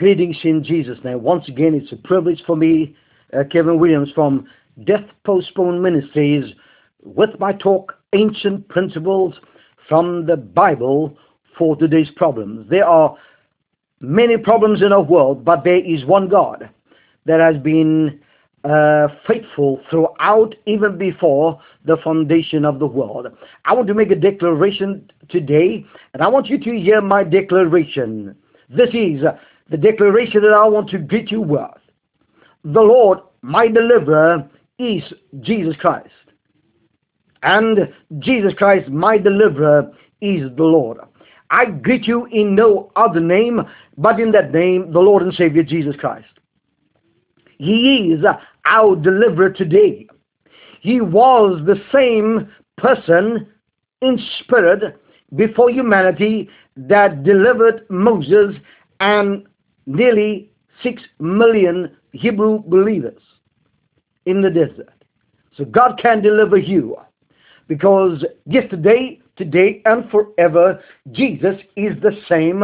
Greetings in Jesus' name. Once again, it's a privilege for me, uh, Kevin Williams from Death Postponed Ministries, with my talk, Ancient Principles from the Bible for Today's Problems. There are many problems in our world, but there is one God that has been uh, faithful throughout, even before the foundation of the world. I want to make a declaration today, and I want you to hear my declaration. This is the declaration that I want to greet you with. The Lord, my deliverer, is Jesus Christ. And Jesus Christ, my deliverer, is the Lord. I greet you in no other name but in that name, the Lord and Savior Jesus Christ. He is our deliverer today. He was the same person in spirit before humanity that delivered Moses and nearly six million Hebrew believers in the desert. So God can deliver you because yesterday, today, and forever, Jesus is the same.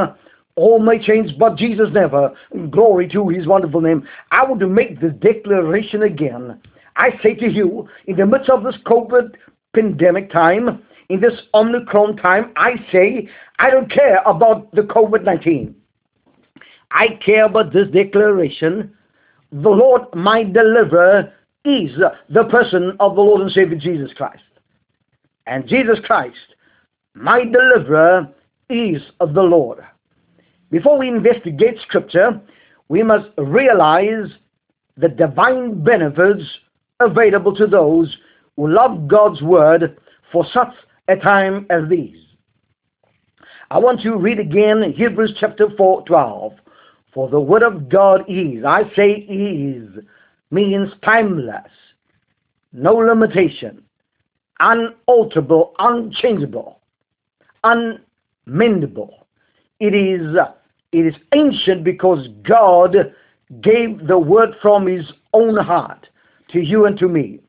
All may change, but Jesus never. Glory to his wonderful name. I want to make this declaration again. I say to you, in the midst of this COVID pandemic time, in this Omicron time, I say, I don't care about the COVID 19. I care about this declaration. The Lord, my deliverer, is the person of the Lord and Savior Jesus Christ. And Jesus Christ, my deliverer, is of the Lord. Before we investigate Scripture, we must realize the divine benefits available to those who love God's Word for such a time as these. I want you to read again Hebrews chapter 4, 12. For the word of God is, I say is, means timeless, no limitation, unalterable, unchangeable, unmendable. It is, it is ancient because God gave the word from his own heart to you and to me.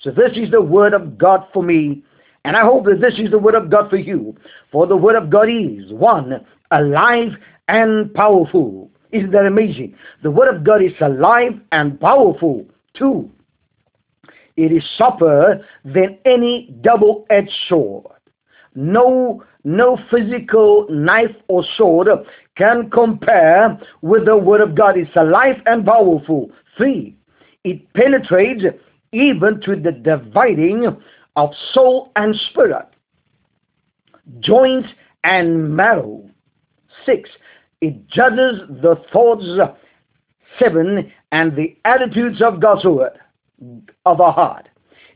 So this is the word of God for me, and I hope that this is the word of God for you. For the word of God is, one, alive and powerful. Isn't that amazing? The Word of God is alive and powerful. too. it is sharper than any double-edged sword. No, no physical knife or sword can compare with the Word of God. It's alive and powerful. Three, it penetrates even to the dividing of soul and spirit, joints and marrow. Six, it judges the thoughts, seven, and the attitudes of God's word, of our heart.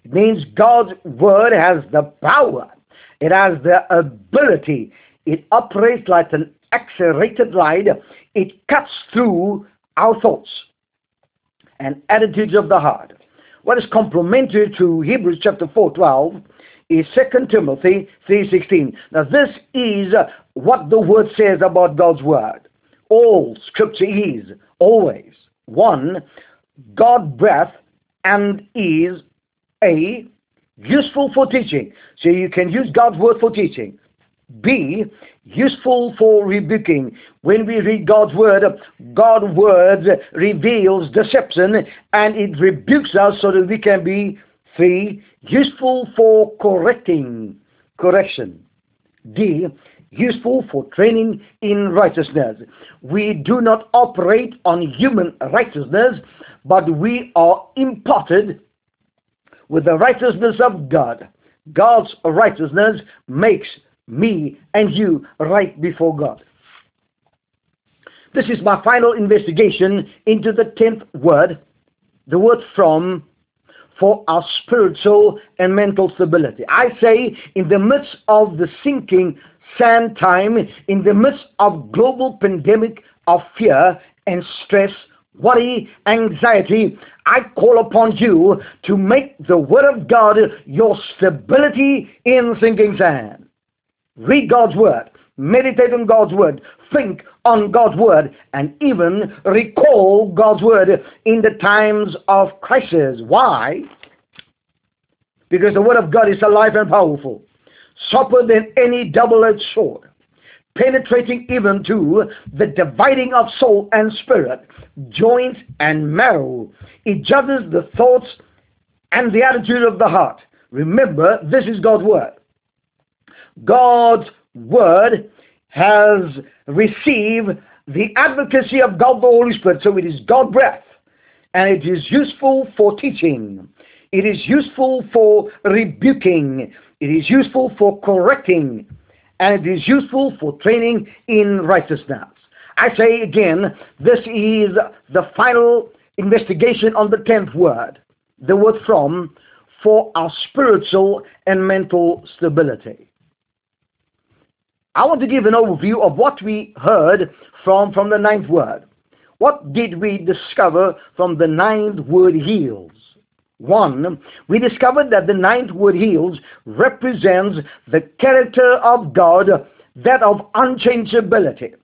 It means God's word has the power. It has the ability. It operates like an accelerated light. It cuts through our thoughts and attitudes of the heart. What is complementary to Hebrews chapter 4, 12 is 2 Timothy 3.16. Now this is what the word says about God's word. All scripture is always one, God breath and is a useful for teaching. So you can use God's word for teaching. B, useful for rebuking. When we read God's word, God's word reveals deception and it rebukes us so that we can be Three, useful for correcting, correction. D, useful for training in righteousness. We do not operate on human righteousness, but we are imparted with the righteousness of God. God's righteousness makes me and you right before God. This is my final investigation into the tenth word, the word from for our spiritual and mental stability. I say, in the midst of the sinking sand time, in the midst of global pandemic of fear and stress, worry, anxiety, I call upon you to make the Word of God your stability in sinking sand. Read God's Word. Meditate on God's Word. Think on God's Word. And even recall God's Word in the times of crisis. Why? Because the Word of God is alive and powerful. Sharper than any double-edged sword. penetrating even to the dividing of soul and spirit, joint and marrow. It judges the thoughts and the attitude of the heart. Remember, this is God's Word. God's Word has received the advocacy of God the Holy Spirit, so it is God breath, and it is useful for teaching. It is useful for rebuking. It is useful for correcting. And it is useful for training in righteousness. I say again, this is the final investigation on the tenth word, the word from, for our spiritual and mental stability. I want to give an overview of what we heard from, from the ninth word. What did we discover from the ninth word heals? One, we discovered that the ninth word heals represents the character of God, that of unchangeability.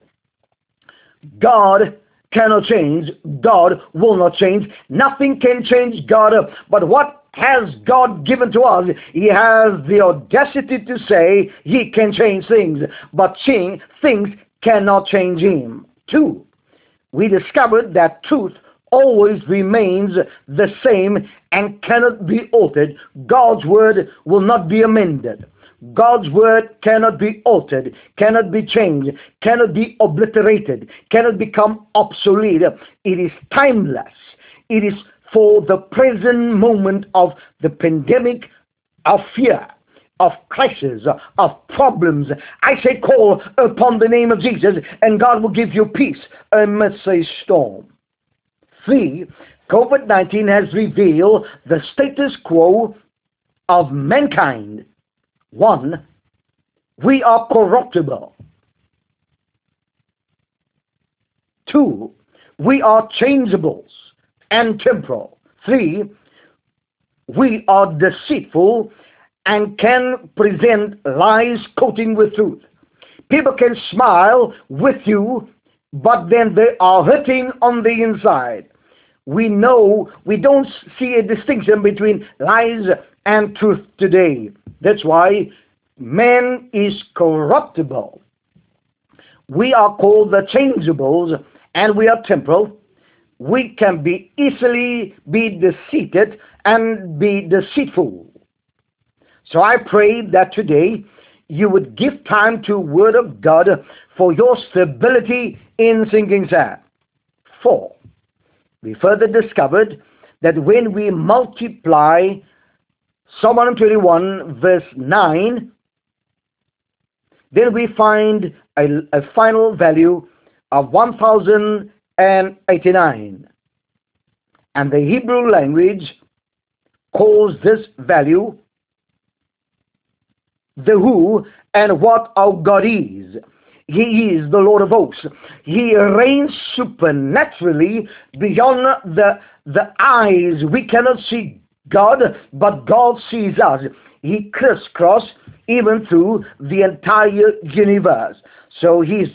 God cannot change. God will not change. Nothing can change God. But what has God given to us? He has the audacity to say He can change things, but change, things cannot change Him. Two, we discovered that truth always remains the same and cannot be altered. God's word will not be amended. God's word cannot be altered, cannot be changed, cannot be obliterated, cannot become obsolete. It is timeless. It is for the present moment of the pandemic, of fear, of crisis, of problems. I say call upon the name of Jesus and God will give you peace amidst a storm. Three, COVID 19 has revealed the status quo of mankind. One, we are corruptible. Two, we are changeables and temporal. Three, we are deceitful and can present lies coating with truth. People can smile with you, but then they are hurting on the inside we know we don't see a distinction between lies and truth today. That's why man is corruptible. We are called the changeables and we are temporal. We can be easily be deceived and be deceitful. So I pray that today you would give time to Word of God for your stability in sinking sand. Four, we further discovered that when we multiply Psalm 121 verse 9, then we find a, a final value of 1089. And 89. And the Hebrew language calls this value the who and what our God is. He is the Lord of hosts. He reigns supernaturally beyond the, the eyes. We cannot see God, but God sees us. He crisscross even through the entire universe. So he's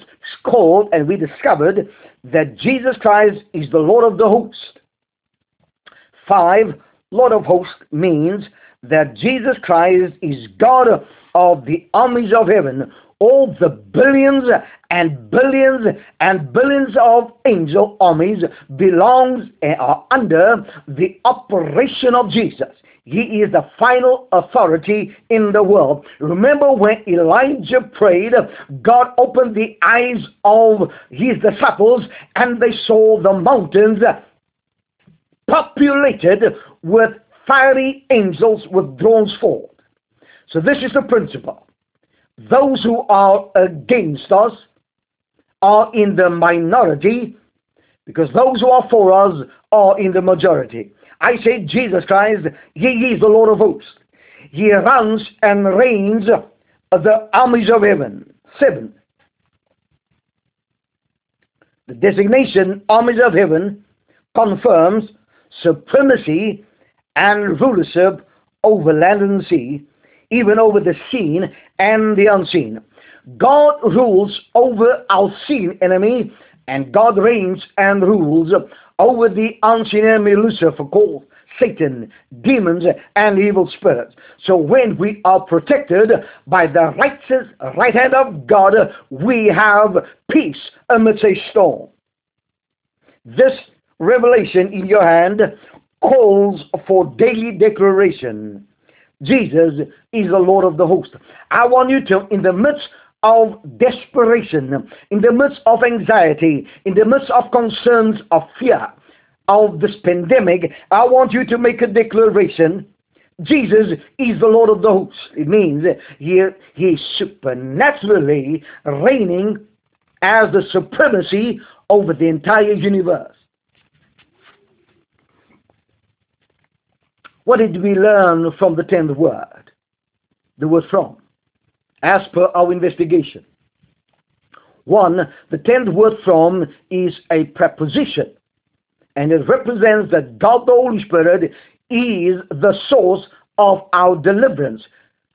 called, and we discovered that Jesus Christ is the Lord of the host. Five, Lord of hosts means that Jesus Christ is God of the armies of heaven all the billions and billions and billions of angel armies belongs and are under the operation of Jesus. He is the final authority in the world. Remember when Elijah prayed, God opened the eyes of his disciples and they saw the mountains populated with fiery angels with drones forth. So this is the principle those who are against us are in the minority because those who are for us are in the majority. I say Jesus Christ, He is the Lord of hosts. He runs and reigns the armies of heaven. Seven. The designation armies of heaven confirms supremacy and rulership over land and sea even over the seen and the unseen. God rules over our seen enemy, and God reigns and rules over the unseen enemy, Lucifer, called Satan, demons, and evil spirits. So when we are protected by the righteous right hand of God, we have peace amidst a storm. This revelation in your hand calls for daily declaration. Jesus is the Lord of the host. I want you to, in the midst of desperation, in the midst of anxiety, in the midst of concerns of fear of this pandemic, I want you to make a declaration. Jesus is the Lord of the hosts. It means he, he is supernaturally reigning as the supremacy over the entire universe. What did we learn from the tenth word? The word from. As per our investigation. One, the tenth word from is a preposition. And it represents that God the Holy Spirit is the source of our deliverance.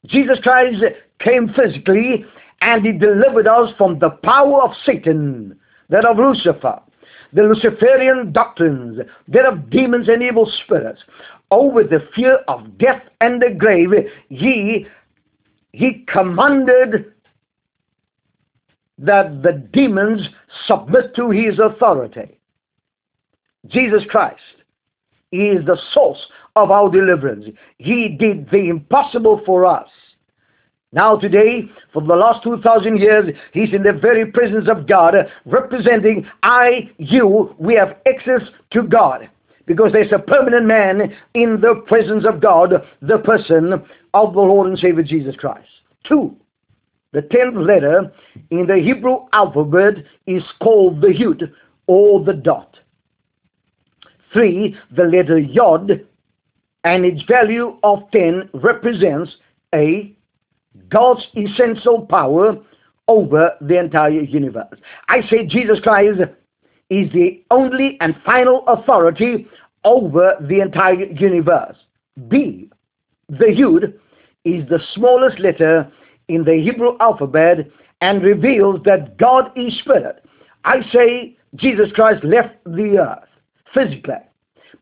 Jesus Christ came physically and he delivered us from the power of Satan, that of Lucifer, the Luciferian doctrines, that of demons and evil spirits oh, over the fear of death and the grave, he, he commanded that the demons submit to his authority. Jesus Christ is the source of our deliverance. He did the impossible for us. Now today, for the last 2,000 years, he's in the very presence of God, representing I, you, we have access to God because there's a permanent man in the presence of God, the person of the Lord and Savior Jesus Christ. Two, the tenth letter in the Hebrew alphabet is called the Yud or the dot. Three, the letter Yod and its value of 10 represents a God's essential power over the entire universe. I say Jesus Christ is the only and final authority over the entire universe. B, the Yud, is the smallest letter in the Hebrew alphabet and reveals that God is spirit. I say Jesus Christ left the earth physically.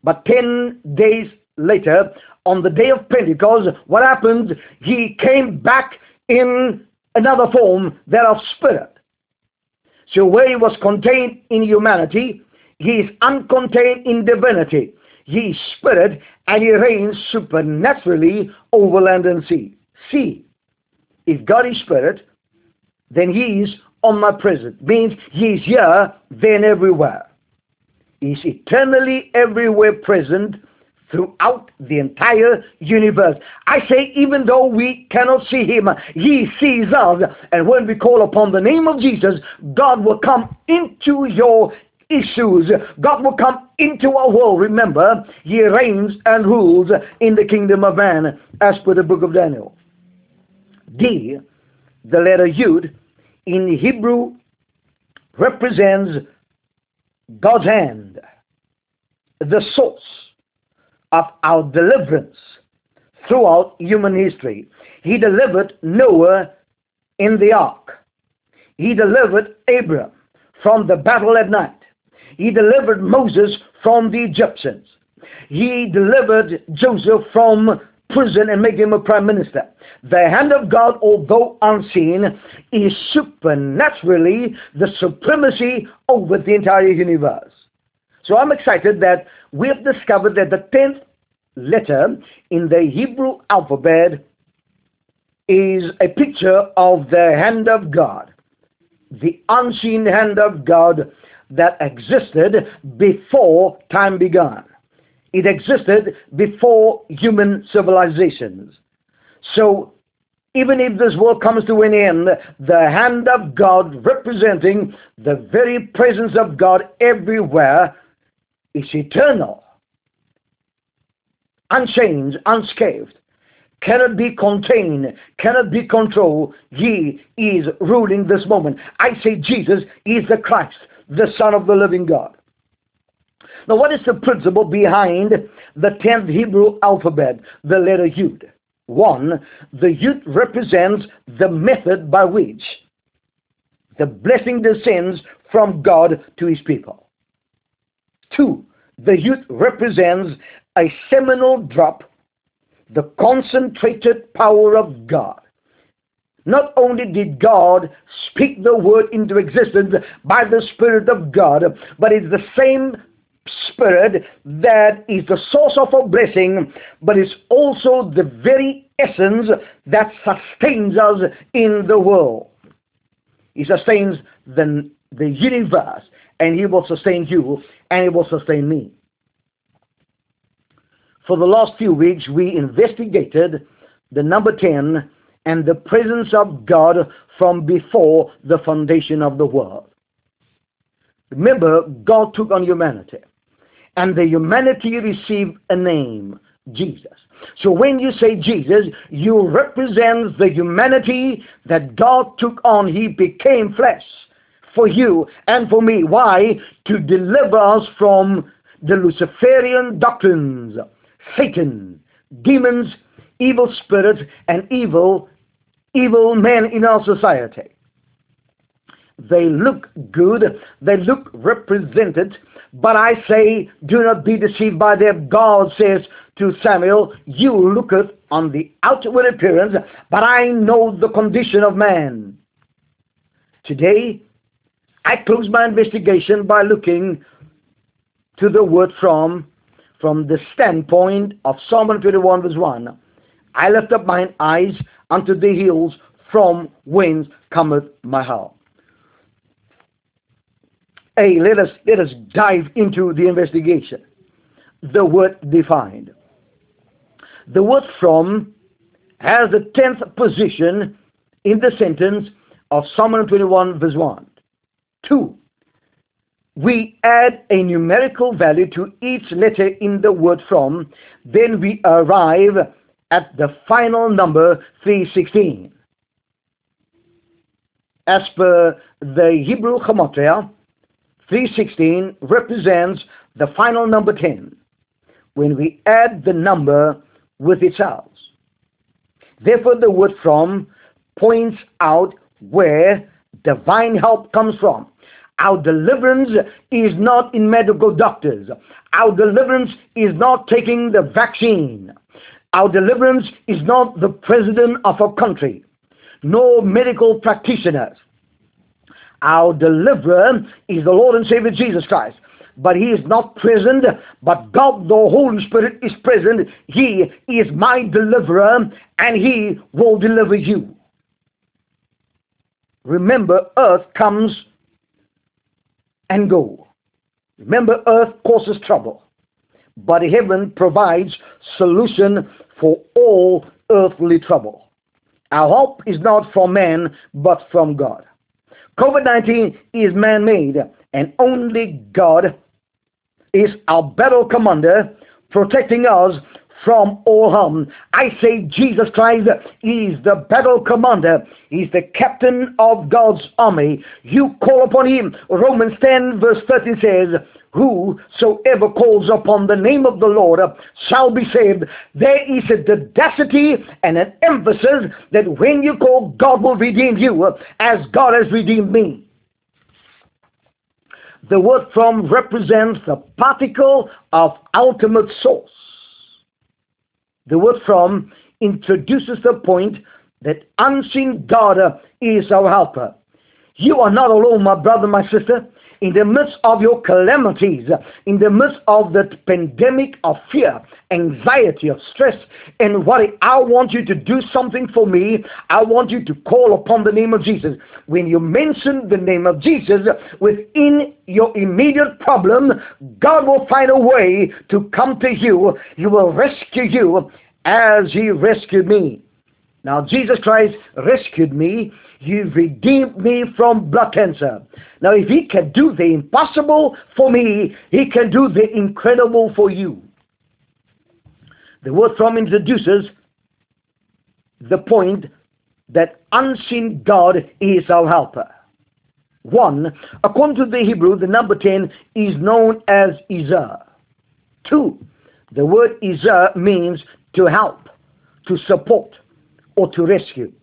But 10 days later, on the day of Pentecost, what happened? He came back in another form, that of spirit. So where he was contained in humanity, he is uncontained in divinity. He is spirit and he reigns supernaturally over land and sea. See, if God is spirit, then he is omnipresent. Means he is here, then everywhere. He is eternally everywhere present throughout the entire universe. I say, even though we cannot see him, he sees us. And when we call upon the name of Jesus, God will come into your issues. God will come into our world. Remember, he reigns and rules in the kingdom of man, as per the book of Daniel. D, the letter Yud, in Hebrew represents God's hand, the source of our deliverance throughout human history. He delivered Noah in the ark. He delivered Abraham from the battle at night. He delivered Moses from the Egyptians. He delivered Joseph from prison and made him a prime minister. The hand of God, although unseen, is supernaturally the supremacy over the entire universe. So I'm excited that we have discovered that the 10th letter in the Hebrew alphabet is a picture of the hand of God, the unseen hand of God that existed before time began. It existed before human civilizations. So even if this world comes to an end, the hand of God representing the very presence of God everywhere is eternal, unchanged, unscathed, cannot be contained, cannot be controlled. He is ruling this moment. I say Jesus is the Christ, the Son of the living God. Now, what is the principle behind the 10th Hebrew alphabet, the letter Yud? One, the Yud represents the method by which the blessing descends from God to his people. Two, the Yud represents a seminal drop, the concentrated power of God. Not only did God speak the word into existence by the Spirit of God, but it's the same Spirit that is the source of our blessing, but it's also the very essence that sustains us in the world. He sustains the, the universe, and He will sustain you, and He will sustain me. For the last few weeks, we investigated the number 10 and the presence of God from before the foundation of the world. Remember, God took on humanity, and the humanity received a name, Jesus. So when you say Jesus, you represent the humanity that God took on. He became flesh for you and for me. Why? To deliver us from the Luciferian doctrines, Satan, demons, evil spirits, and evil, evil men in our society. They look good, they look represented, but I say, do not be deceived by them. God says to Samuel, You looketh on the outward appearance, but I know the condition of man. Today, I close my investigation by looking to the word from from the standpoint of Psalm 121 verse 1. I lift up mine eyes unto the hills from whence cometh my help. Hey, let us let us dive into the investigation. The word defined. The word from has the tenth position in the sentence of Psalm 121 verse 1. 2. We add a numerical value to each letter in the word from, then we arrive at the final number 316. As per the Hebrew Gematria, 316 represents the final number 10 when we add the number with itself. Therefore, the word from points out where divine help comes from. Our deliverance is not in medical doctors. Our deliverance is not taking the vaccine. Our deliverance is not the president of a country, no medical practitioners. Our deliverer is the Lord and Savior Jesus Christ. But he is not present, but God the Holy Spirit is present. He is my deliverer, and he will deliver you. Remember, earth comes and go. Remember, earth causes trouble, but heaven provides solution for all earthly trouble. Our hope is not from man, but from God. COVID-19 is man-made, and only God is our battle commander protecting us from all harm. I say Jesus Christ is the battle commander. He's the captain of God's army. You call upon him. Romans 10 verse 13 says, Whosoever calls upon the name of the Lord shall be saved. There is a didacity and an emphasis that when you call, God will redeem you as God has redeemed me. The word from represents the particle of ultimate source. The word from introduces the point that unseen God is our helper. You are not alone, my brother, my sister in the midst of your calamities, in the midst of the pandemic of fear, anxiety, of stress, and worry, I want you to do something for me. I want you to call upon the name of Jesus. When you mention the name of Jesus within your immediate problem, God will find a way to come to you. He will rescue you as He rescued me. Now, Jesus Christ rescued me. He redeemed me from blood cancer. Now, if He can do the impossible for me, He can do the incredible for you. The word from introduces the point that unseen God is our helper. One, according to the Hebrew, the number 10 is known as Izah. Two, the word Izah means to help, to support, or to rescue.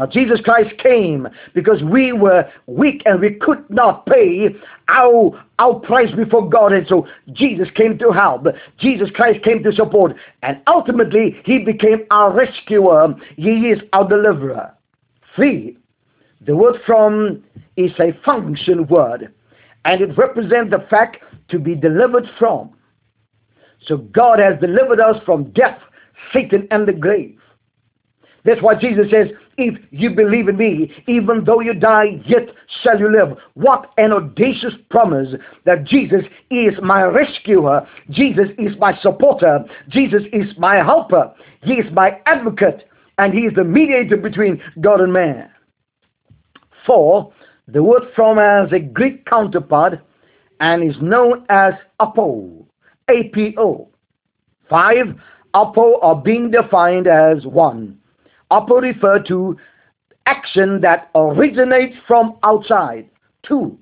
Now, Jesus Christ came because we were weak and we could not pay our, our price before God. And so Jesus came to help. Jesus Christ came to support. And ultimately, He became our rescuer. He is our deliverer. Three, the word from is a function word. And it represents the fact to be delivered from. So God has delivered us from death, Satan, and the grave. That's why Jesus says, if you believe in me, even though you die, yet shall you live. What an audacious promise that Jesus is my rescuer, Jesus is my supporter, Jesus is my helper, He is my advocate, and He is the mediator between God and man. Four, the word from has a Greek counterpart and is known as apo, A-P-O. Five, apo are being defined as one Apo refer to action that originates from outside. Two,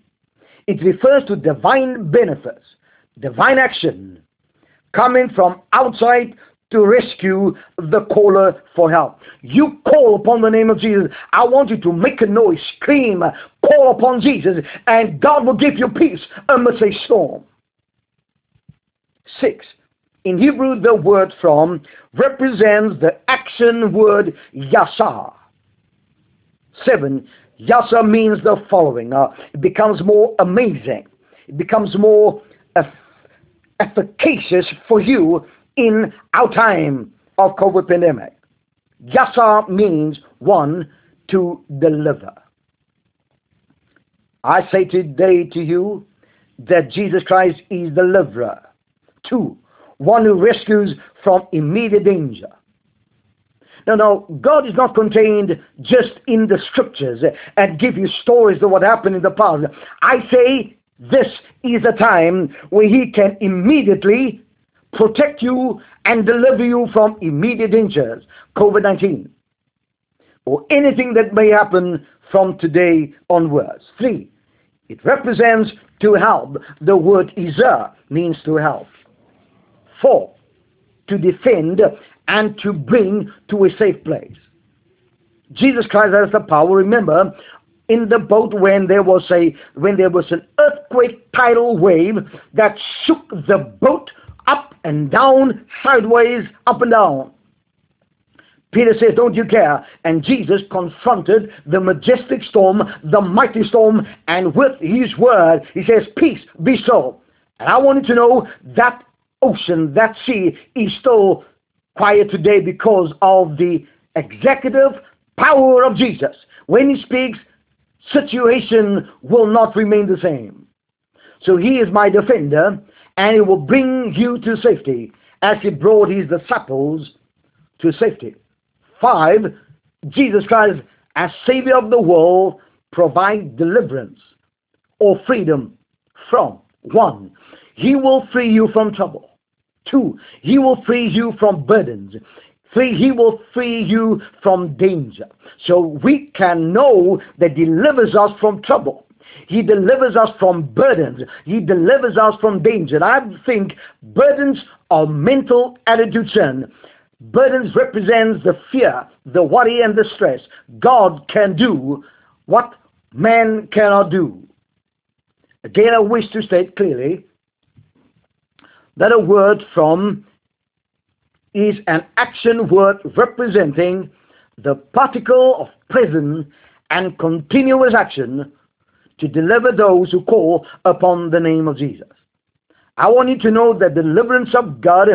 it refers to divine benefits, divine action coming from outside to rescue the caller for help. You call upon the name of Jesus. I want you to make a noise, scream, call upon Jesus, and God will give you peace amidst a storm. Six, in Hebrew, the word from represents the action word yasa. Seven, yasa means the following. Uh, it becomes more amazing. It becomes more efficacious for you in our time of COVID pandemic. Yasa means one to deliver. I say today to you that Jesus Christ is deliverer. Two, one who rescues from immediate danger. Now, now, God is not contained just in the scriptures and give you stories of what happened in the past. I say this is a time where He can immediately protect you and deliver you from immediate dangers, COVID 19, or anything that may happen from today onwards. Three, it represents to help. The word Izer means to help. Four, to defend and to bring to a safe place. Jesus Christ has the power. Remember, in the boat when there was a when there was an earthquake tidal wave that shook the boat up and down, sideways, up and down. Peter says, Don't you care? And Jesus confronted the majestic storm, the mighty storm, and with his word, he says, Peace, be so. And I wanted to know that ocean, that sea, is still quiet today because of the executive power of Jesus. When he speaks, situation will not remain the same. So he is my defender, and he will bring you to safety as he brought his disciples to safety. Five, Jesus Christ, as Savior of the world, provide deliverance or freedom from. One, he will free you from trouble. Two, He will free you from burdens. Three, He will free you from danger. So we can know that delivers us from trouble. He delivers us from burdens. He delivers us from danger. I think burdens are mental attitude. Burdens represents the fear, the worry, and the stress. God can do what man cannot do. Again, I wish to state clearly that a word from is an action word representing the particle of present and continuous action to deliver those who call upon the name of Jesus. I want you to know that deliverance of God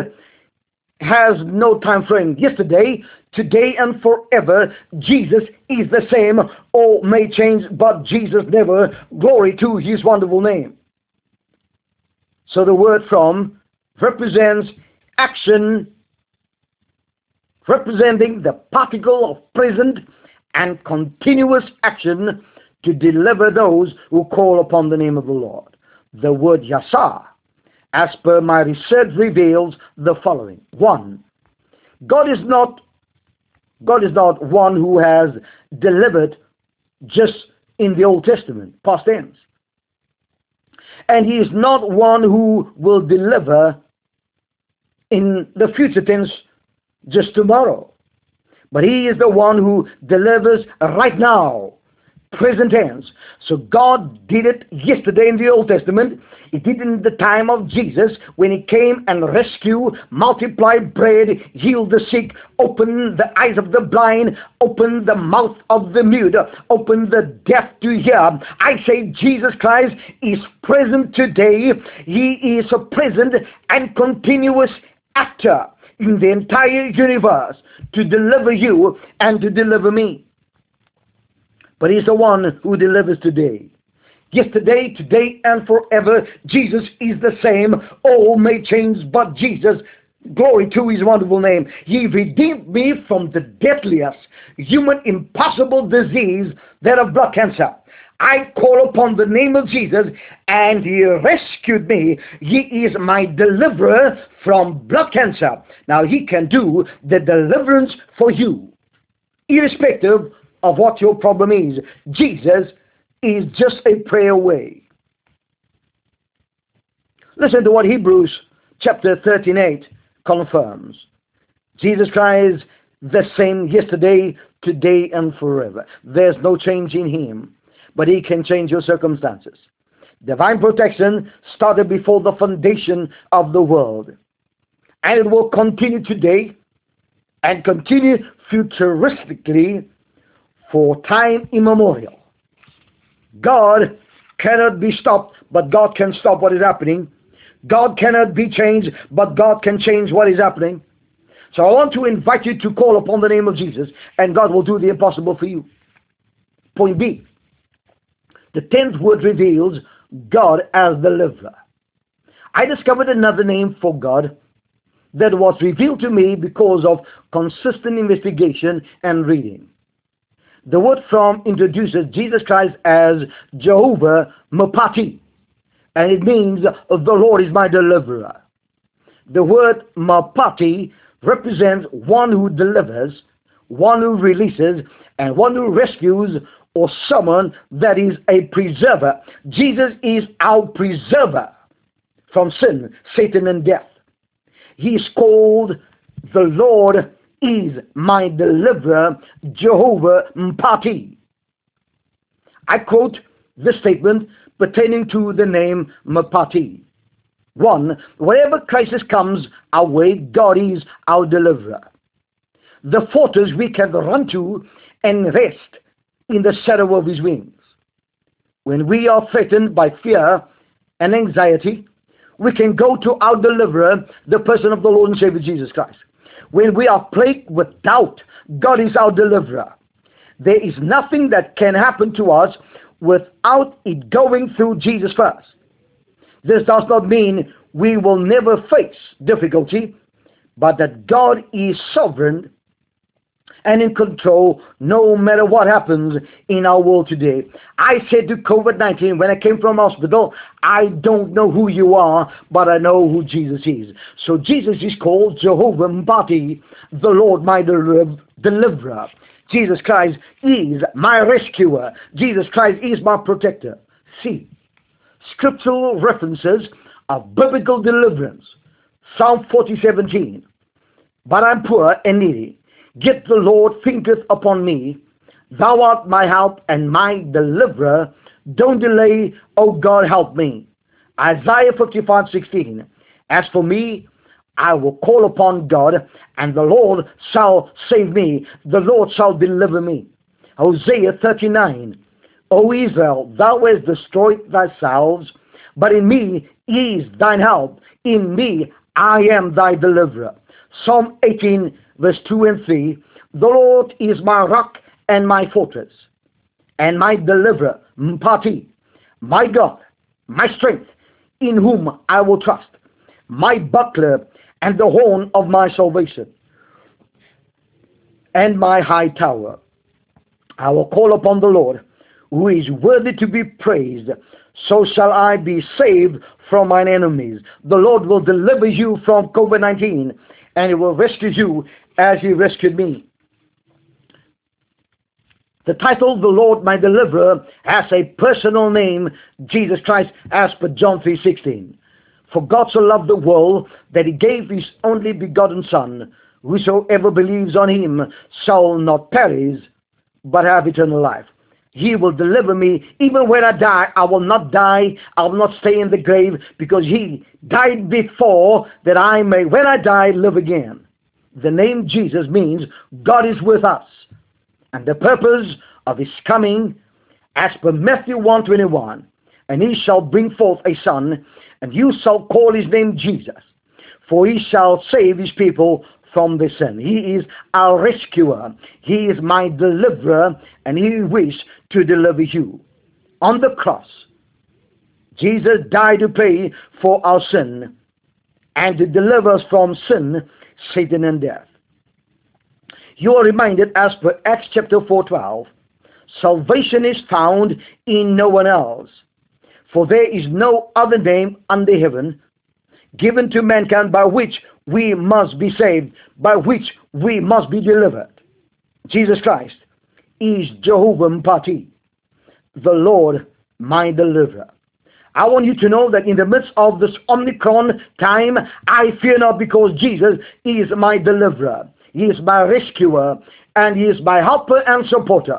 has no time frame. Yesterday, today, and forever, Jesus is the same. All may change, but Jesus never. Glory to his wonderful name. So the word from represents action representing the particle of present and continuous action to deliver those who call upon the name of the Lord. The word yasa, as per my research, reveals the following. One, God is not God is not one who has delivered just in the Old Testament, past tense. And he is not one who will deliver in the future tense just tomorrow. but He is the one who delivers right now present tense. So God did it yesterday in the Old Testament. He did it in the time of Jesus when he came and rescued, multiplied bread, healed the sick, opened the eyes of the blind, opened the mouth of the mute, opened the deaf to hear. I say Jesus Christ is present today. He is present and continuous actor in the entire universe to deliver you and to deliver me but he's the one who delivers today. Yesterday, today, and forever, Jesus is the same. All may change, but Jesus, glory to his wonderful name. He redeemed me from the deadliest, human, impossible disease, that of blood cancer. I call upon the name of Jesus and he rescued me. He is my deliverer from blood cancer. Now he can do the deliverance for you, irrespective of what your problem is. Jesus is just a prayer away. Listen to what Hebrews chapter 13 confirms. Jesus Christ the same yesterday, today, and forever. There's no change in him, but he can change your circumstances. Divine protection started before the foundation of the world, and it will continue today and continue futuristically for time immemorial. God cannot be stopped, but God can stop what is happening. God cannot be changed, but God can change what is happening. So I want to invite you to call upon the name of Jesus, and God will do the impossible for you. Point B. The tenth word reveals God as the deliverer. I discovered another name for God that was revealed to me because of consistent investigation and reading. The word from introduces Jesus Christ as Jehovah Mapati, and it means the Lord is my deliverer. The word Mapati represents one who delivers, one who releases, and one who rescues or someone that is a preserver. Jesus is our preserver from sin, Satan, and death. He is called the Lord is my deliverer, Jehovah Mpati. I quote this statement pertaining to the name Mpati. One, wherever crisis comes our way, God is our deliverer. The fortress we can run to and rest in the shadow of his wings. When we are threatened by fear and anxiety, we can go to our deliverer, the person of the Lord and Savior Jesus Christ. When we are plagued with doubt, God is our deliverer. There is nothing that can happen to us without it going through Jesus first. This does not mean we will never face difficulty, but that God is sovereign and in control no matter what happens in our world today. I said to COVID 19 when I came from hospital, I don't know who you are, but I know who Jesus is. So Jesus is called Jehovah Mbati, the Lord my deliverer. Jesus Christ is my rescuer. Jesus Christ is my protector. See, scriptural references of biblical deliverance. Psalm 40, 17. But I'm poor and needy Get the Lord thinketh upon me. Thou art my help and my deliverer. Don't delay, O God, help me. Isaiah 55, 16. As for me, I will call upon God, and the Lord shall save me. The Lord shall deliver me. Hosea 39. O Israel, thou hast destroyed thyself, but in me is thine help. In me I am thy deliverer. Psalm 18, verse 2 and 3 The Lord is my rock and my fortress, and my deliverer, Mpati, my God, my strength, in whom I will trust, my buckler and the horn of my salvation, and my high tower. I will call upon the Lord, who is worthy to be praised. So shall I be saved from mine enemies. The Lord will deliver you from COVID 19 and He will rescue you as he rescued me. The title, The Lord My Deliverer, has a personal name, Jesus Christ, as per John 3.16. For God so loved the world that he gave his only begotten Son, Whosoever believes on him shall not perish, but have eternal life. He will deliver me. Even when I die, I will not die. I will not stay in the grave because he died before that I may, when I die, live again. The name Jesus means God is with us. And the purpose of his coming, as per Matthew 121, and he shall bring forth a son, and you shall call his name Jesus, for he shall save his people from the sin. He is our rescuer. He is my deliverer, and he wishes to deliver you. On the cross, Jesus died to pay for our sin and to deliver us from sin, Satan, and death. You are reminded as per Acts chapter 4:12, salvation is found in no one else, for there is no other name under heaven given to mankind by which we must be saved, by which we must be delivered. Jesus Christ is Jehovah Mephalti, the Lord my deliverer. I want you to know that in the midst of this Omicron time, I fear not because Jesus is my deliverer. He is my rescuer and He is my helper and supporter.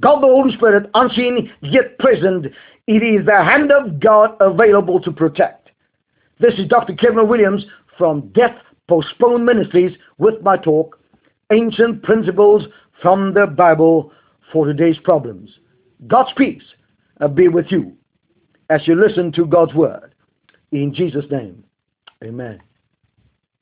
God the Holy Spirit, unseen yet present, it is the hand of God available to protect. This is Dr. Kevin Williams from Death Postponed Ministries with my talk, Ancient Principles from the Bible for Today's Problems. God's peace be with you as you listen to God's Word. In Jesus' name, amen.